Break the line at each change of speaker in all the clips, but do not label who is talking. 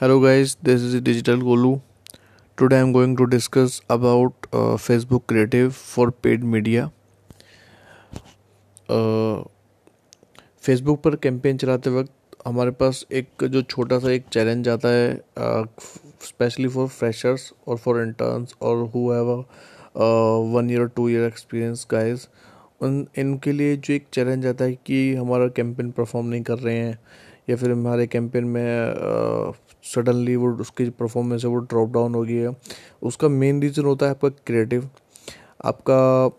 Hello guys, this is Digital Golu. Today I'm going to discuss about uh, Facebook Creative for paid media. Facebook uh, पर campaign चलाते वक्त हमारे पास एक जो छोटा सा एक चैलेंज आता है स्पेशली फॉर फ्रेशर्स और फॉर इंटर्न्स और who have one year two year experience guys उन इनके लिए जो एक चैलेंज आता है कि हमारा कैंपेन परफॉर्म नहीं कर रहे हैं या फिर हमारे कैंपेन में सडनली वो उसकी परफॉर्मेंस है, वो ड्रॉप डाउन हो गई है। उसका मेन रीज़न होता है आपका क्रिएटिव आपका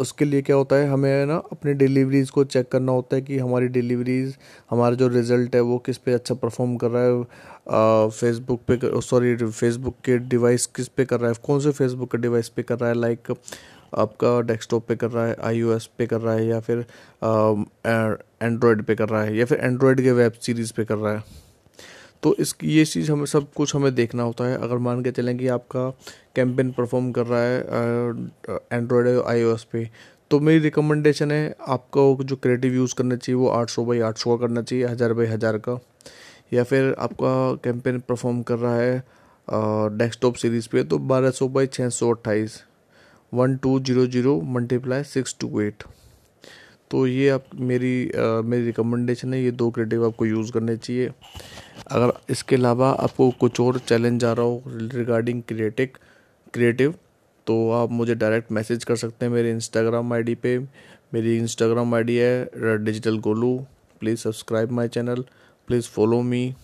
उसके लिए क्या होता है, हमें ना अपनी डिलीवरीज़ को चेक करना होता है कि हमारी डिलीवरीज़ हमारा जो रिज़ल्ट है वो किस पे अच्छा परफॉर्म कर रहा है। फेसबुक पे सॉरी फेसबुक के डिवाइस किस पे कर रहा है, कौन से फेसबुक के डिवाइस पे कर रहा है लाइक आपका डेस्कटॉप पे कर रहा है आईओएस पे कर रहा है या फिर एंड्रॉयड पे कर रहा है या फिर एंड्रॉयड के वेब सीरीज़ पे कर रहा है। तो इस, ये चीज़ हमें, सब कुछ हमें देखना होता है। अगर मान के चलें कि आपका कैंपेन परफॉर्म कर रहा है एंड्रॉयड आई ओ पे तो मेरी रिकमेंडेशन है आपको जो क्रिएटिव यूज़ करना चाहिए वो आठ सौ बाई आठ सौ का करना चाहिए, हज़ार बाई हज़ार का। या फिर आपका कैंपेन परफॉर्म कर रहा है डेस्कटॉप सीरीज़ पे तो बारह सौ बाई छः सौ अट्ठाईस। One two zero zero multiply six two eight तो ये आप मेरी आ, मेरी रिकमेंडेशन है ये दो क्रिएटिव आपको यूज़ करने चाहिए। अगर इसके अलावा आपको कुछ और चैलेंज आ रहा हो रिगार्डिंग क्रिएटिव क्रिएटिव तो आप मुझे डायरेक्ट मैसेज कर सकते हैं मेरे इंस्टाग्राम आईडी पे। मेरी इंस्टाग्राम आईडी है digital Golu. Please subscribe my channel please follow me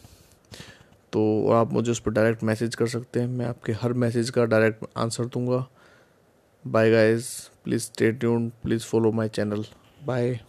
तो आप मुझे उस पर डायरेक्ट मैसेज कर सकते हैं। मैं आपके हर मैसेज का डायरेक्ट आंसर दूँगा। Bye, guys. Please stay tuned. Please follow my channel. Bye.